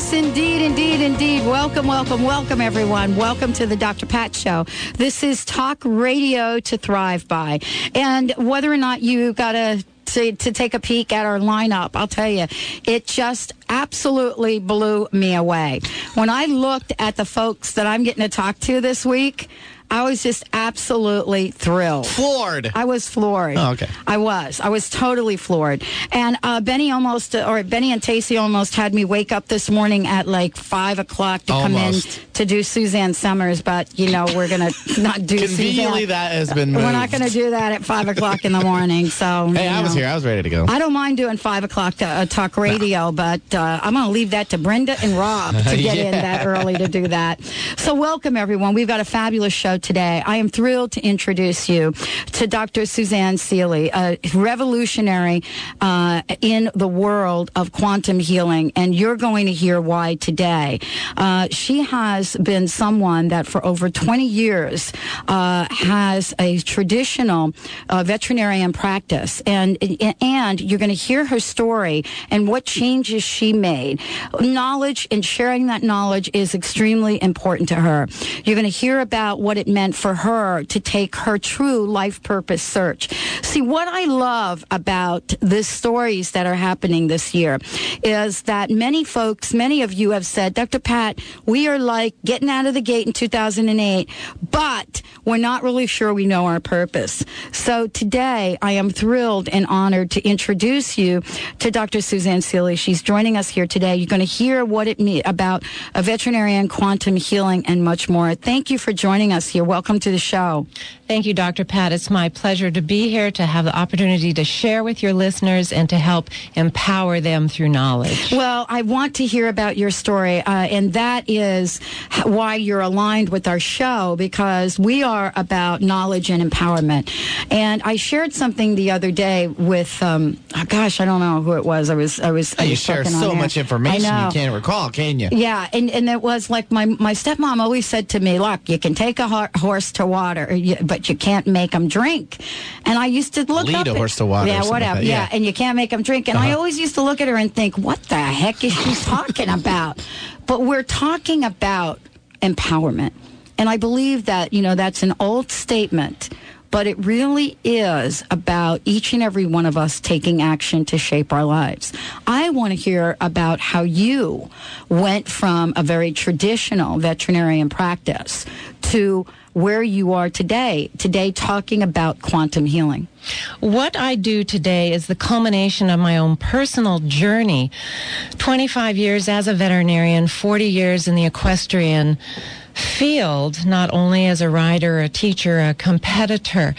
Yes, indeed, indeed, indeed. Welcome, welcome, welcome, everyone. Welcome to the Dr. Pat Show. This is talk radio to thrive by. And whether or not you got a to, to take a peek at our lineup, I'll tell you, it just absolutely blew me away. When I looked at the folks that I'm getting to talk to this week, I was just absolutely thrilled. Floored. I was floored. Oh, okay. I was. I was totally floored. And uh, Benny almost, or Benny and Tacy almost had me wake up this morning at like five o'clock to come in to do Suzanne Somers. But you know, we're gonna not do Conveniently, Suzanne. that has been We're not going to do that at five o'clock in the morning. So Hey, I was here. I was ready to go. I don't mind doing five o'clock to, uh, talk radio, but uh, I'm going to leave that to Brenda and Rob to get in that early to do that. So, welcome everyone. We've got a fabulous show today. I am thrilled to introduce you to Dr. Suzanne Seeley, a revolutionary uh, in the world of quantum healing, and you're going to hear why today. Uh, she has been someone that for over 20 years uh, has a traditional uh, veterinarian practice, and and you're going to hear her story and what changes she made. Knowledge and sharing that knowledge is extremely important to her. You're going to hear about what it meant for her to take her true life purpose search. See, what I love about the stories that are happening this year is that many folks, many of you have said, Dr. Pat, we are like getting out of the gate in 2008, but we're not really sure we know our purpose. So today I am thrilled and honored to introduce you to Dr. Suzanne Seeley. She's joining us here today. You're going to hear what it means about a veterinarian, quantum healing, and much more. Thank you for joining us here. Welcome to the show. Thank you, Dr. Pat. It's my pleasure to be here to have the opportunity to share with your listeners and to help empower them through knowledge. Well, I want to hear about your story, uh, and that is why you're aligned with our show because we are about knowledge and empowerment. And I shared something the other day with, um, oh gosh, I don't know who it was. I was, I was. I you was share talking on so air. much information you can't recall, can you? Yeah, and, and it was like my, my stepmom always said to me, look, you can take a ho- horse to water, you- but you can't make them drink. And I used to look Lead up a horse to water Yeah, something like whatever. yeah. yeah. and you can't make them drink. And I Uh-huh. always used to look at her and think, what the heck is she talking about? But we're talking about empowerment. And I believe that, you know, that's an old statement, but it really is about each and every one of us taking action to shape our lives. I want to hear about how you went from a very traditional veterinarian practice to where you are today, today talking about quantum healing. What I do today is the culmination of my own personal journey. 25 years as a veterinarian, 40 years in the equestrian field, not only as a rider, a teacher, a competitor.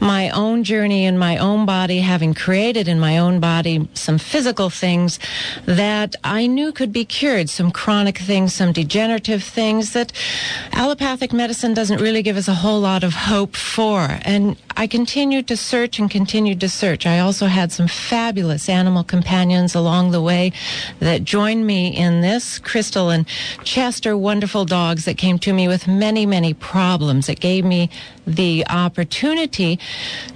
My own journey in my own body, having created in my own body some physical things that I knew could be cured, some chronic things, some degenerative things that allopathic medicine doesn't really give us a whole lot of hope for. And I continued to search and continued to search. I also had some fabulous animal companions along the way that joined me in this. Crystal and Chester, wonderful dogs that came to me with many, many problems. It gave me the opportunity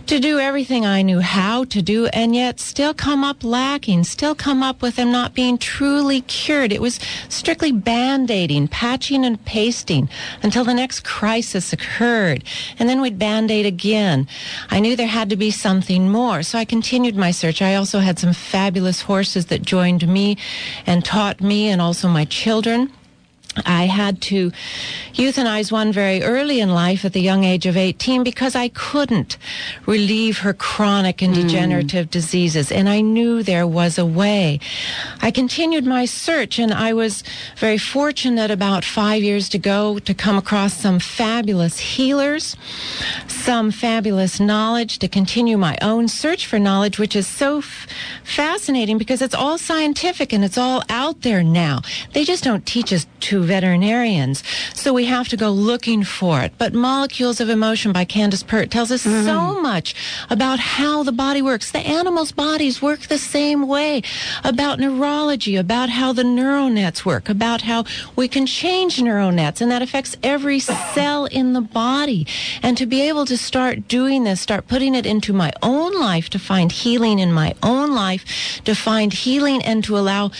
to do everything I knew how to do and yet still come up lacking, still come up with them not being truly cured. It was strictly band-aiding, patching and pasting until the next crisis occurred. And then we'd band-aid again. I knew there had to be something more. So I continued my search. I also had some fabulous horses that joined me and taught me and also my children. I had to euthanize one very early in life at the young age of 18 because I couldn't relieve her chronic and hmm. degenerative diseases. And I knew there was a way. I continued my search and I was very fortunate about five years to go to come across some fabulous healers, some fabulous knowledge to continue my own search for knowledge, which is so f- fascinating because it's all scientific and it's all out there now. They just don't teach us to to veterinarians. So we have to go looking for it. But Molecules of Emotion by Candace Pert tells us mm-hmm. so much about how the body works. The animals' bodies work the same way, about neurology, about how the neural nets work, about how we can change neural nets, and that affects every cell in the body. And to be able to start doing this, start putting it into my own life to find healing in my own life, to find healing and to allow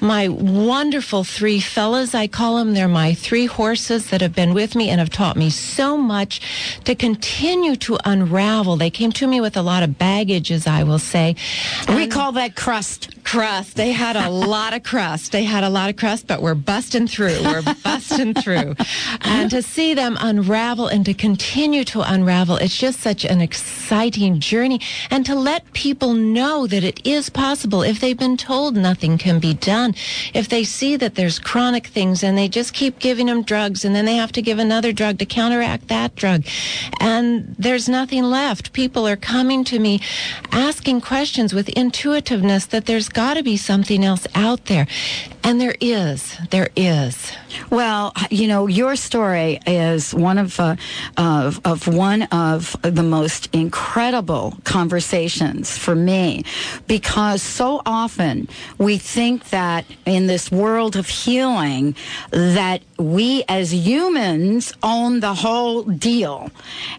my wonderful three fellas, I call them, they're my three horses that have been with me and have taught me so much to continue to unravel. They came to me with a lot of baggage, as I will say. We um, call that crust. Crust. They had a lot of crust. They had a lot of crust, but we're busting through. We're busting through. And to see them unravel and to continue to unravel, it's just such an exciting journey. And to let people know that it is possible if they've been told nothing can be done. If they see that there's chronic things and they just keep giving them drugs and then they have to give another drug to counteract that drug. And there's nothing left. People are coming to me asking questions with intuitiveness that there's got to be something else out there. And there is. There is. Well, you know, your story is one of, uh, of, of one of the most incredible conversations for me because so often we think that in this world of healing that we as humans own the whole deal.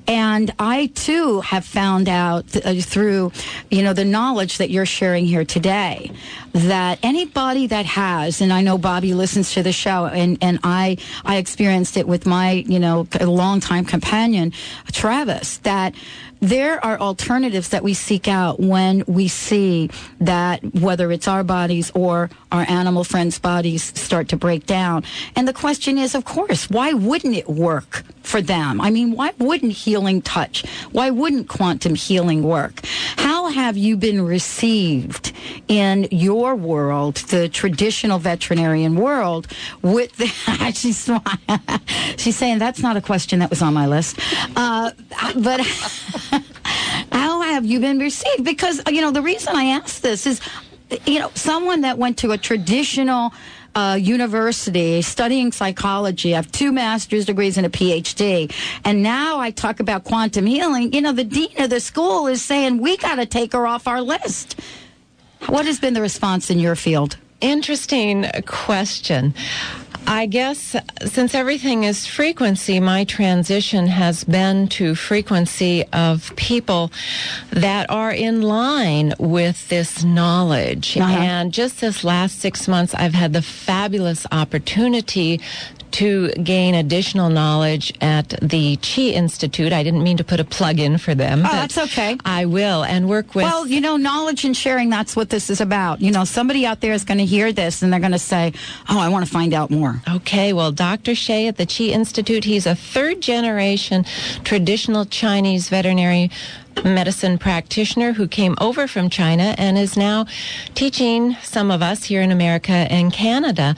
And I too have found out th- uh, through, you know, the knowledge that you're sharing here today that anybody that has, and I know Bobby listens to the show, and, and I, I experienced it with my, you know, longtime companion, Travis, that there are alternatives that we seek out when we see that whether it's our bodies or our animal friends' bodies start to break down. And the question is, of course, why wouldn't it work for them? I mean, why wouldn't healing touch? Why wouldn't quantum healing work? How have you been received in your world, the traditional veterinarian world, with the, she's, she's saying that's not a question that was on my list. Uh, but how have you been received? Because, you know, the reason I ask this is, you know, someone that went to a traditional uh, university studying psychology. I have two master's degrees and a PhD. And now I talk about quantum healing. You know, the dean of the school is saying we got to take her off our list. What has been the response in your field? Interesting question. I guess since everything is frequency, my transition has been to frequency of people that are in line with this knowledge. Uh-huh. And just this last six months, I've had the fabulous opportunity to gain additional knowledge at the Chi Institute. I didn't mean to put a plug in for them. Oh, that's okay. I will and work with. Well, you know, knowledge and sharing, that's what this is about. You know, somebody out there is going to hear this and they're going to say, oh, I want to find out more. Okay. Well, Dr. Xie at the Chi Institute, he's a third generation traditional Chinese veterinary medicine practitioner who came over from China and is now teaching some of us here in America and Canada,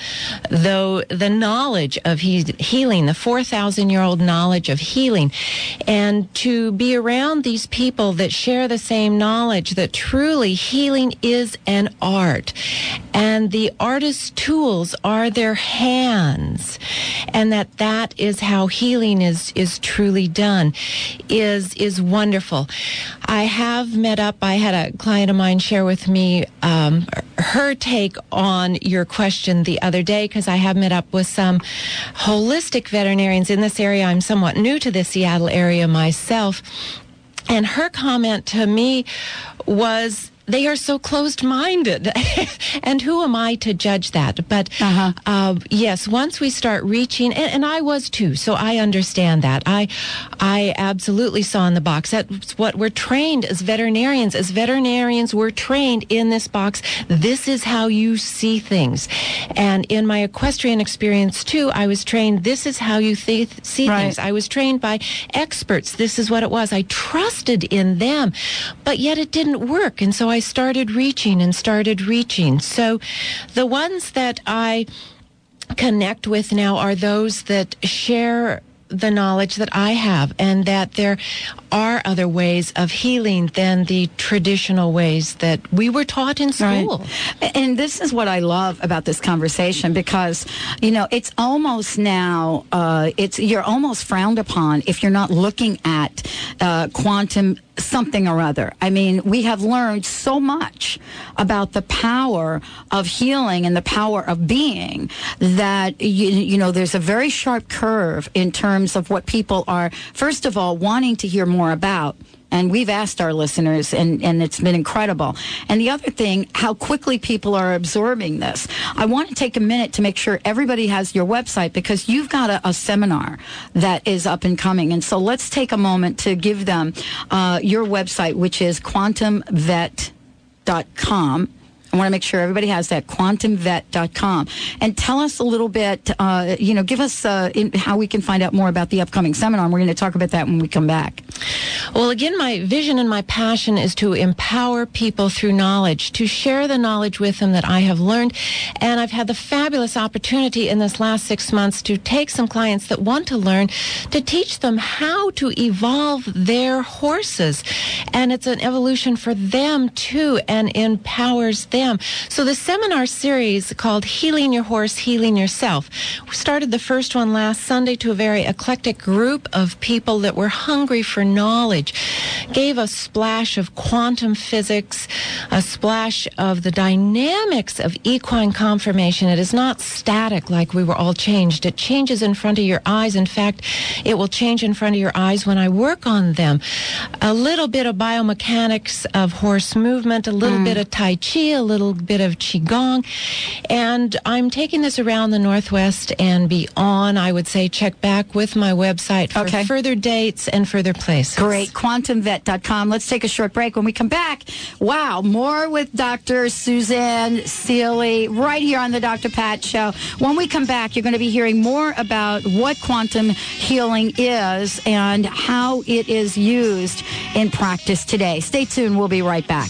though the knowledge of he- healing, the 4,000 year old knowledge of healing, and to be around these people that share the same knowledge that truly healing is an art. And the artist's tools are their hands. And that that is how healing is, is truly done is, is wonderful. I have met up. I had a client of mine share with me um, her take on your question the other day because I have met up with some holistic veterinarians in this area. I'm somewhat new to the Seattle area myself. And her comment to me was they are so closed minded. and who am I to judge that? But uh-huh. uh, yes, once we start reaching, and, and, I was too, so I understand that. I, I absolutely saw in the box. That's what we're trained as veterinarians. As veterinarians, we're trained in this box. This is how you see things. And in my equestrian experience too, I was trained. This is how you th- see right. things. I was trained by experts. This is what it was. I trusted in them, but yet it didn't work. And so I started reaching and started reaching. So the ones that I connect with now are those that share the knowledge that I have and that there are other ways of healing than the traditional ways that we were taught in school. Right. And this is what I love about this conversation because, you know, it's almost now, uh, it's, you're almost frowned upon if you're not looking at uh, quantum something or other. I mean, we have learned so much about the power of healing and the power of being that, you, you know, there's a very sharp curve in terms of what people are, first of all, wanting to hear more about and we've asked our listeners, and, and it's been incredible. And the other thing, how quickly people are absorbing this. I want to take a minute to make sure everybody has your website because you've got a, a seminar that is up and coming. And so let's take a moment to give them uh, your website, which is quantumvet.com I want to make sure everybody has that quantumvet.com and tell us a little bit, uh, you know, give us uh, how we can find out more about the upcoming seminar. And we're going to talk about that when we come back. Well, again, my vision and my passion is to empower people through knowledge, to share the knowledge with them that I have learned. And I've had the fabulous opportunity in this last six months to take some clients that want to learn to teach them how to evolve their horses. And it's an evolution for them too and empowers them am. So the seminar series called Healing Your Horse, Healing Yourself. We started the first one last Sunday to a very eclectic group of people that were hungry for knowledge. Gave a splash of quantum physics, a splash of the dynamics of equine conformation. It is not static like we were all changed. It changes in front of your eyes. In fact, it will change in front of your eyes when I work on them. A little bit of biomechanics of horse movement, a little mm. bit of Tai Chi, a little bit of Qigong. And I'm taking this around the Northwest and beyond. I would say check back with my website for okay. further dates and further places. Great. QuantumVet.com. Let's take a short break. When we come back, wow, more with Dr. Suzanne Seely right here on the Dr. Pat Show. When we come back, you're going to be hearing more about what quantum healing is and how it is used in practice today. Stay tuned. We'll be right back.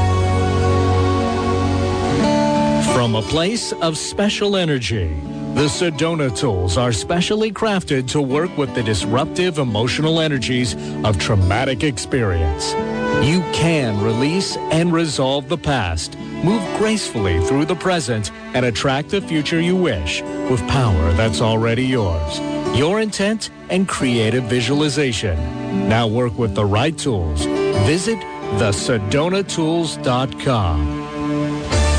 From a place of special energy, the Sedona tools are specially crafted to work with the disruptive emotional energies of traumatic experience. You can release and resolve the past, move gracefully through the present, and attract the future you wish with power that's already yours. Your intent and creative visualization. Now work with the right tools. Visit thesedonatools.com.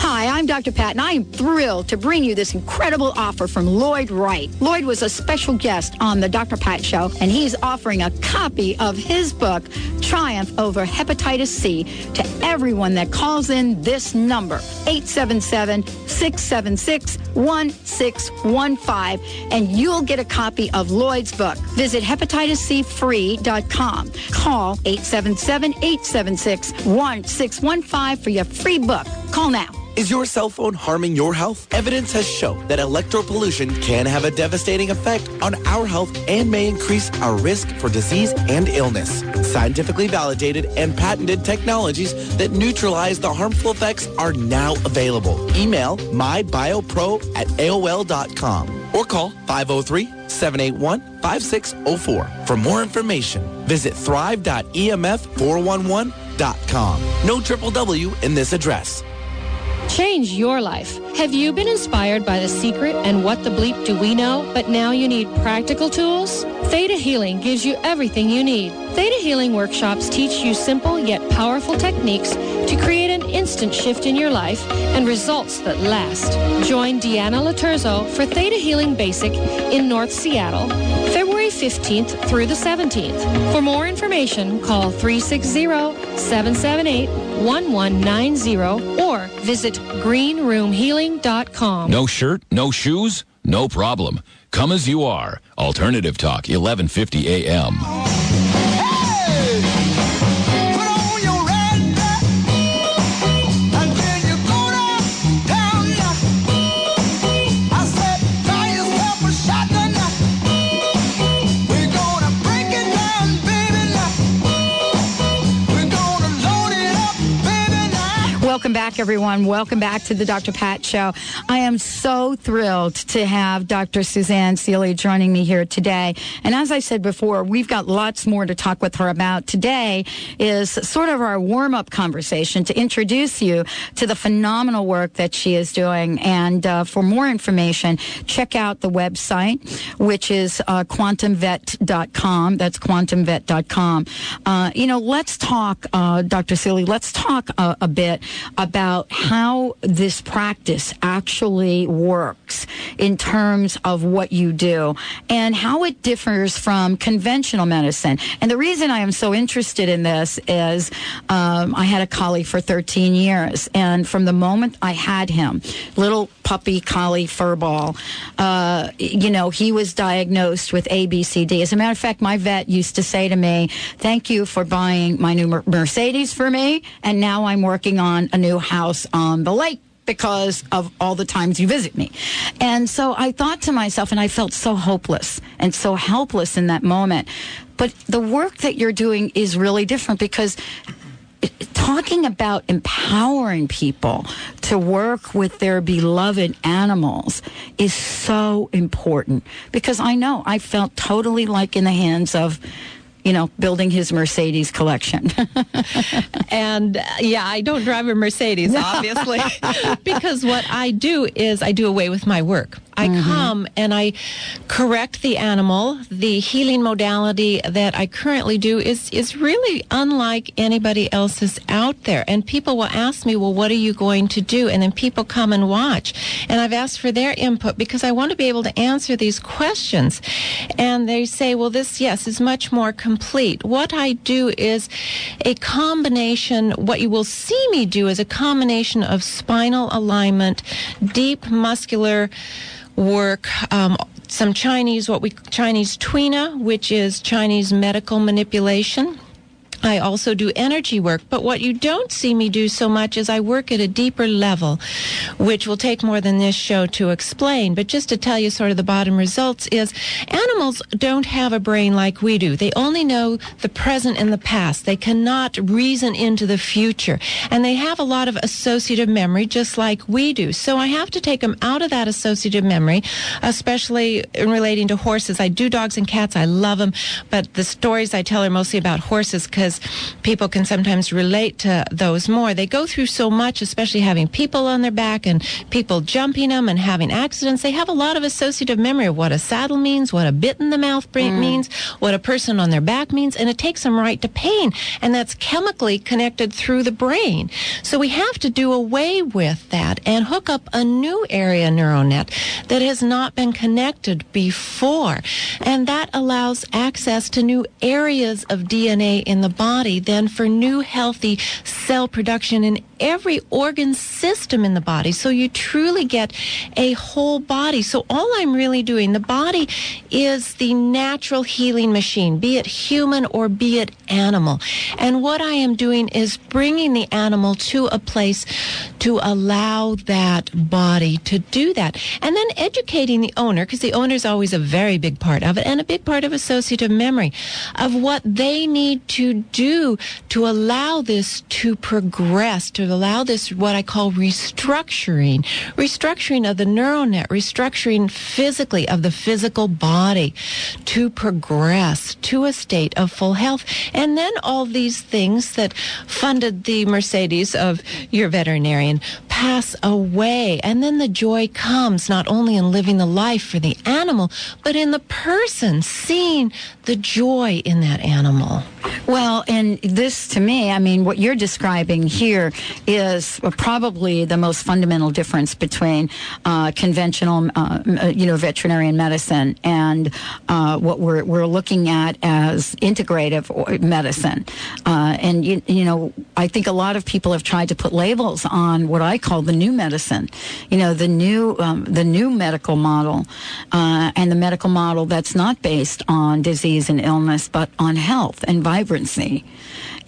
Hi, I'm Dr. Pat, and I am thrilled to bring you this incredible offer from Lloyd Wright. Lloyd was a special guest on the Dr. Pat Show, and he's offering a copy of his book, Triumph Over Hepatitis C, to everyone that calls in this number, 877-676-1615, and you'll get a copy of Lloyd's book. Visit hepatitiscfree.com. Call 877-876-1615 for your free book. Call now. Is your cell phone harming your health? Evidence has shown that electropollution can have a devastating effect on our health and may increase our risk for disease and illness. Scientifically validated and patented technologies that neutralize the harmful effects are now available. Email mybiopro at AOL.com or call 503-781-5604. For more information, visit thrive.emf411.com. No triple W in this address. Change your life. Have you been inspired by The Secret and What the Bleep Do We Know, but now you need practical tools? Theta Healing gives you everything you need. Theta Healing workshops teach you simple yet powerful techniques to create an instant shift in your life and results that last. Join Deanna Laterzo for Theta Healing Basic in North Seattle, February 15th through the 17th. For more information, call 360-778-1190 or visit greenroomhealing.com. No shirt, no shoes, no problem. Come as you are. Alternative Talk, 1150 AM. Welcome back, everyone. Welcome back to the Dr. Pat Show. I am so thrilled to have Dr. Suzanne Seely joining me here today. And as I said before, we've got lots more to talk with her about. Today is sort of our warm up conversation to introduce you to the phenomenal work that she is doing. And uh, for more information, check out the website, which is uh, quantumvet.com. That's quantumvet.com. Uh, you know, let's talk, uh, Dr. Seely, let's talk a bit about how this practice actually works in terms of what you do and how it differs from conventional medicine. And the reason I am so interested in this is um, I had a collie for 13 years, and from the moment I had him, little puppy collie furball, uh, you know, he was diagnosed with ABCD. As a matter of fact, my vet used to say to me, "Thank you for buying my new Mercedes for me, and now I'm working on new house on the lake." because of all the times you visit me. And so I thought to myself, and I felt so hopeless and so helpless in that moment. But the work that you're doing is really different because talking about empowering people to work with their beloved animals is so important because I know I felt totally like in the hands of you know, building his Mercedes collection. and uh, yeah, I don't drive a Mercedes, obviously, because what I do is I do away with my work. I mm-hmm. come and I correct the animal. The healing modality that I currently do is, is really unlike anybody else's out there. And people will ask me, well, what are you going to do? And then people come and watch. And I've asked for their input because I want to be able to answer these questions. And they say, well, this, yes, is much more complete. What I do is a combination, what you will see me do is a combination of spinal alignment, deep muscular work. Um, some Chinese, what we Chinese tuina, which is Chinese medical manipulation. I also do energy work, but what you don't see me do so much is I work at a deeper level, which will take more than this show to explain. But just to tell you sort of the bottom results is animals don't have a brain like we do. They only know the present and the past. They cannot reason into the future. And they have a lot of associative memory, just like we do. So I have to take them out of that associative memory, especially in relating to horses. I do dogs and cats. I love them. But the stories I tell are mostly about horses because because people can sometimes relate to those more. They go through so much, especially having people on their back and people jumping them and having accidents. They have a lot of associative memory of what a saddle means, what a bit in the mouth mm. means, what a person on their back means, and it takes them right to pain. And that's chemically connected through the brain. So we have to do away with that and hook up a new area neural net that has not been connected before. And that allows access to new areas of DNA in the body then for new healthy cell production in every organ system in the body. So you truly get a whole body. So all I'm really doing, the body is the natural healing machine, be it human or be it animal. And what I am doing is bringing the animal to a place to allow that body to do that. And then educating the owner, because the owner is always a very big part of it and a big part of associative memory of what they need to do to allow this to progress, to allow this what I call restructuring, restructuring of the neural net, restructuring physically of the physical body to progress to a state of full health. And then all these things that funded the Mercedes of your veterinarian pass away. And then the joy comes not only in living the life for the animal, but in the person, seeing the joy in that animal. Well, and this to me, I mean, what you're describing here is probably the most fundamental difference between uh, conventional, uh, you know, veterinarian medicine and uh, what we're, we're looking at as integrative medicine. Uh, and, you, you know, I think a lot of people have tried to put labels on what I call the new medicine, you know, the new, um, the new medical model uh, and the medical model that's not based on disease and illness, but on health and vibrancy me.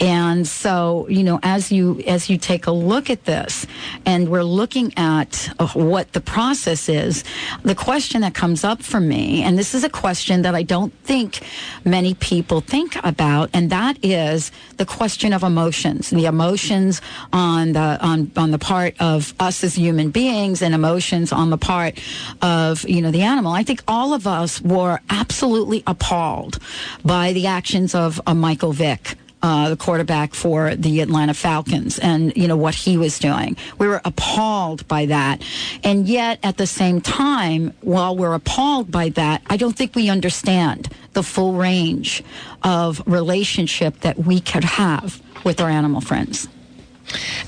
And so, you know, as you as you take a look at this, and we're looking at uh, what the process is, the question that comes up for me, and this is a question that I don't think many people think about, and that is the question of emotions, the emotions on the on on the part of us as human beings, and emotions on the part of you know the animal. I think all of us were absolutely appalled by the actions of uh, Michael Vick uh, the quarterback for the Atlanta Falcons and, you know, what he was doing. We were appalled by that. And yet, at the same time, while we're appalled by that, I don't think we understand the full range of relationship that we could have with our animal friends.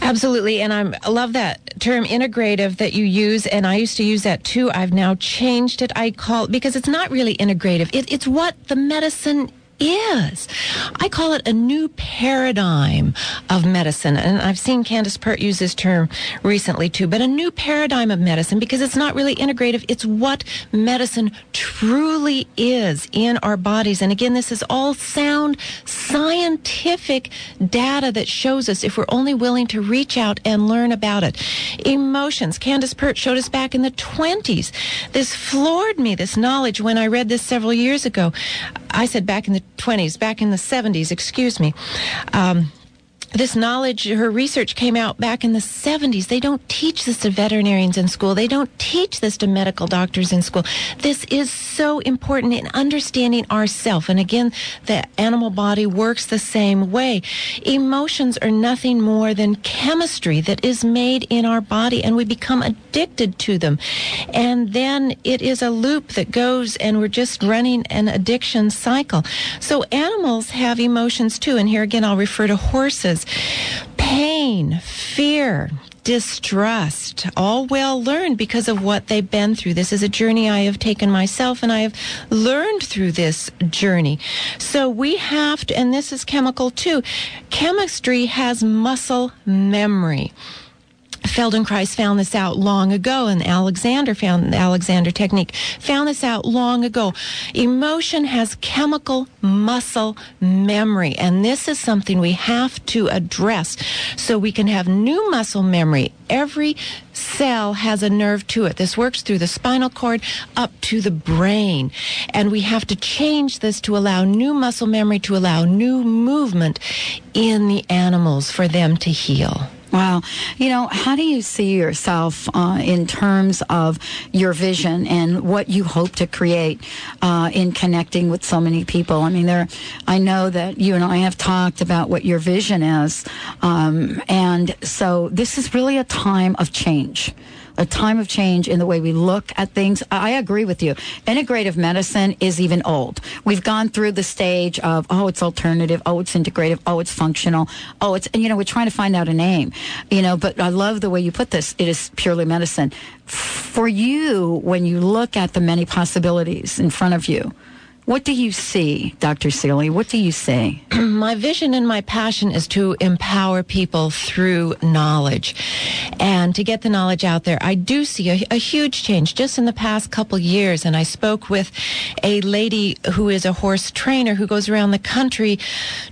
Absolutely, and I'm, I love that term integrative that you use, and I used to use that too. I've now changed it. I call because it's not really integrative. It, it's what the medicine is. I call it a new paradigm of medicine. And I've seen Candace Pert use this term recently too, but a new paradigm of medicine because it's not really integrative. It's what medicine truly is in our bodies. And again, this is all sound scientific data that shows us if we're only willing to reach out and learn about it. Emotions. Candace Pert showed us back in the 20s. This floored me, this knowledge, when I read this several years ago. I said back in the 20s, back in the 70s, excuse me. Um, this knowledge, her research came out back in the 70s. They don't teach this to veterinarians in school. They don't teach this to medical doctors in school. This is so important in understanding ourself. And again, the animal body works the same way. Emotions are nothing more than chemistry that is made in our body and we become addicted to them. And then it is a loop that goes and we're just running an addiction cycle. So animals have emotions too. And here again, I'll refer to horses pain, fear, distrust, all well learned because of what they've been through. This is a journey I have taken myself and I have learned through this journey. So we have to, and this is chemical too. Chemistry has muscle memory. Feldenkrais found this out long ago, and Alexander found the Alexander technique found this out long ago. Emotion has chemical muscle memory, and this is something we have to address so we can have new muscle memory. Every cell has a nerve to it. This works through the spinal cord up to the brain. And we have to change this to allow new muscle memory, to allow new movement in the animals for them to heal. Wow. You know, how do you see yourself uh, in terms of your vision and what you hope to create uh, in connecting with so many people? I mean, there, I know that you and I have talked about what your vision is. Um, and so this is really a time of change a time of change in the way we look at things. I agree with you. Integrative medicine is even old. We've gone through the stage of, oh, it's alternative. Oh, it's integrative. Oh, it's functional. Oh, it's, and you know, we're trying to find out a name, you know, but I love the way you put this. It is purely medicine. For you, when you look at the many possibilities in front of you, what do you see, Dr. Seely? What do you see? my vision and my passion is to empower people through knowledge and to get the knowledge out there. I do see a, a huge change just in the past couple years. And I spoke with a lady who is a horse trainer who goes around the country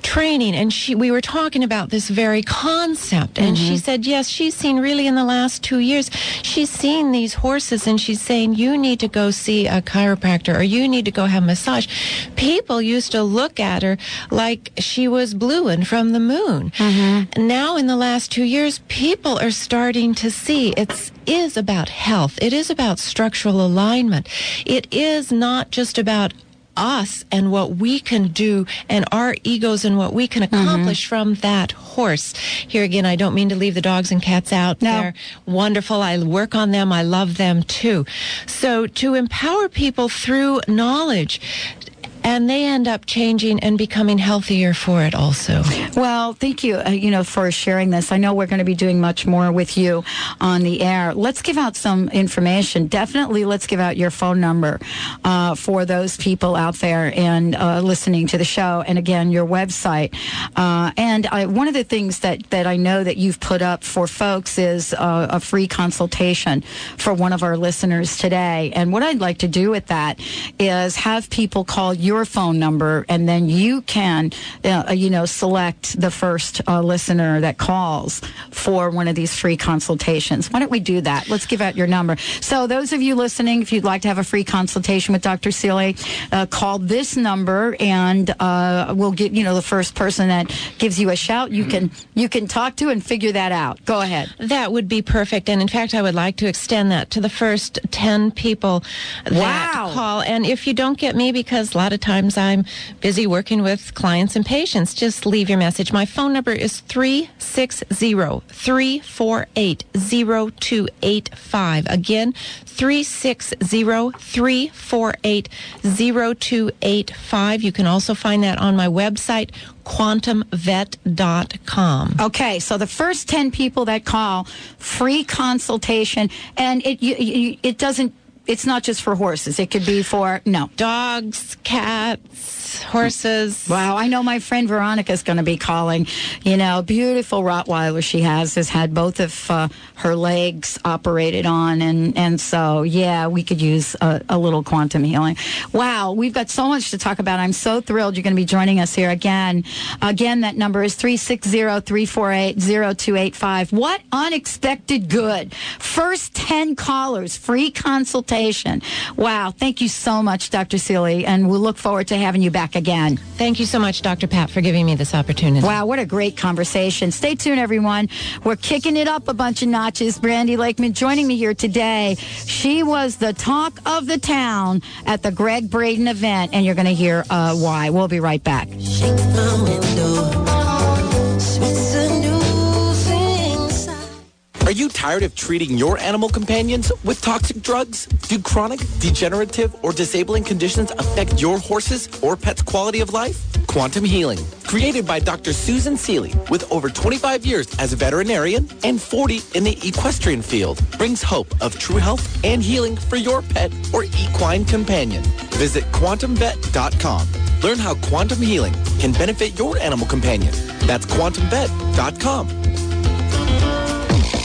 training. And she, we were talking about this very concept. And mm-hmm. she said, yes, she's seen really in the last two years, she's seen these horses and she's saying, you need to go see a chiropractor or you need to go have massage gosh, people used to look at her like she was blue and from the moon. Mm-hmm. Now, in the last two years, people are starting to see it's is about health. It is about structural alignment. It is not just about us and what we can do and our egos and what we can Mm-hmm. accomplish from that horse. Here again, I don't mean to leave the dogs and cats out. No. They're wonderful. I work on them. I love them too. So to empower people through knowledge, and they end up changing and becoming healthier for it also. Well, thank you, uh, you know, for sharing this. I know we're going to be doing much more with you on the air. Let's give out some information. Definitely, let's give out your phone number uh, for those people out there and uh, listening to the show. And again, your website. Uh, and I, one of the things that that I know that you've put up for folks is uh, a free consultation for one of our listeners today. And what I'd like to do with that is have people call your phone number, and then you can, uh, you know, select the first uh, listener that calls for one of these free consultations. Why don't we do that? Let's give out your number. So, those of you listening, if you'd like to have a free consultation with Dr. Seeley, uh, call this number, and uh, we'll get you know the first person that gives you a shout. You can you can talk to and figure that out. Go ahead. That would be perfect. And in fact, I would like to extend that to the first 10 people that Wow. call. And if you don't get me, because a lot of times I'm busy working with clients and patients, just leave your message. My phone number is 360-348-0285. Again, 360-348-0285. You can also find that on my website, quantumvet.com. Okay, so the first 10 people that call, free consultation, and it you, you, it doesn't it's not just for horses. It could be for no. dogs, cats, horses. Wow, I know my friend Veronica's going to be calling. You know, beautiful Rottweiler she has has had both of uh, her legs operated on, and and so yeah, we could use a, a little quantum healing. Wow, we've got so much to talk about. I'm so thrilled you're going to be joining us here again. Again, that number is 360-348-0285. What unexpected good! First ten callers, free consultation. Wow, thank you so much, Dr. Seeley, and we'll look forward to having you back again. Thank you so much, Dr. Pat, for giving me this opportunity. Wow, what a great conversation. Stay tuned, everyone. We're kicking it up a bunch of notches. Brandy Lakeman joining me here today. She was the talk of the town at the Gregg Braden event, and you're going to hear uh, why. We'll be right back. Are you tired of treating your animal companions with toxic drugs? Do chronic, degenerative, or disabling conditions affect your horses or pets' quality of life? Quantum Healing, created by Dr. Susan Seeley with over 25 years as a veterinarian and 40 in the equestrian field, brings hope of true health and healing for your pet or equine companion. Visit quantumvet.com. Learn how quantum healing can benefit your animal companion. That's quantumvet.com.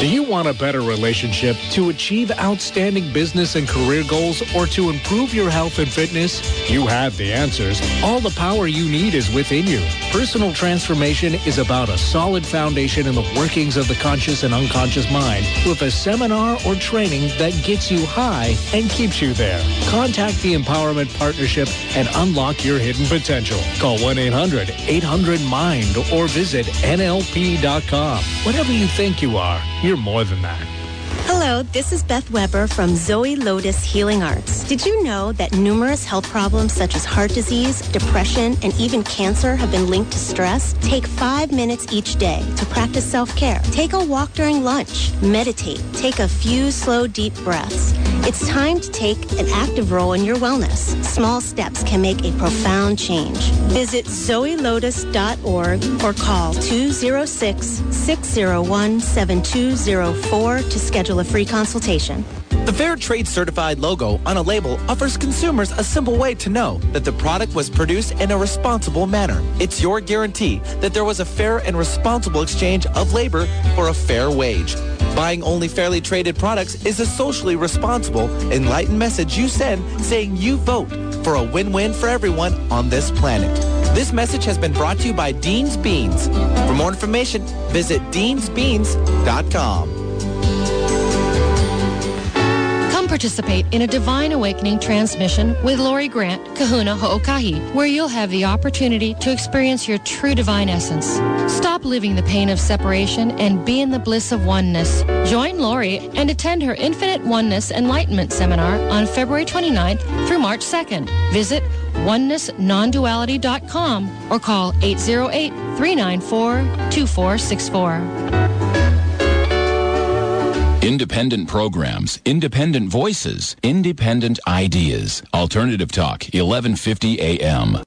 Do you want a better relationship to achieve outstanding business and career goals or to improve your health and fitness? You have the answers. All the power you need is within you. Personal transformation is about a solid foundation in the workings of the conscious and unconscious mind with a seminar or training that gets you high and keeps you there. Contact the Empowerment Partnership and unlock your hidden potential. Call 1-800-800-MIND or visit NLP.com. Whatever you think you are, you're more than that. Hello, this is Beth Weber from Zoe Lotus Healing Arts. Did you know that numerous health problems such as heart disease, depression, and even cancer have been linked to stress? Take five minutes each day to practice self-care. Take a walk during lunch. Meditate. Take a few slow, deep breaths. It's time to take an active role in your wellness. Small steps can make a profound change. Visit zoelotus.org or call 206-601-7204 to schedule a free consultation. The Fair Trade Certified logo on a label offers consumers a simple way to know that the product was produced in a responsible manner. It's your guarantee that there was a fair and responsible exchange of labor for a fair wage. Buying only fairly traded products is a socially responsible, enlightened message you send saying you vote for a win-win for everyone on this planet. This message has been brought to you by Dean's Beans. For more information, visit deansbeans.com. participate in a Divine Awakening transmission with Lori Grant, Kahuna Ho'okahi, where you'll have the opportunity to experience your true divine essence. Stop living the pain of separation and be in the bliss of oneness. Join Lori and attend her Infinite Oneness Enlightenment Seminar on February 29th through March 2nd. Visit onenessnonduality.com or call 808-394-2464. Independent programs, independent voices, independent ideas. Alternative Talk, 1150 AM.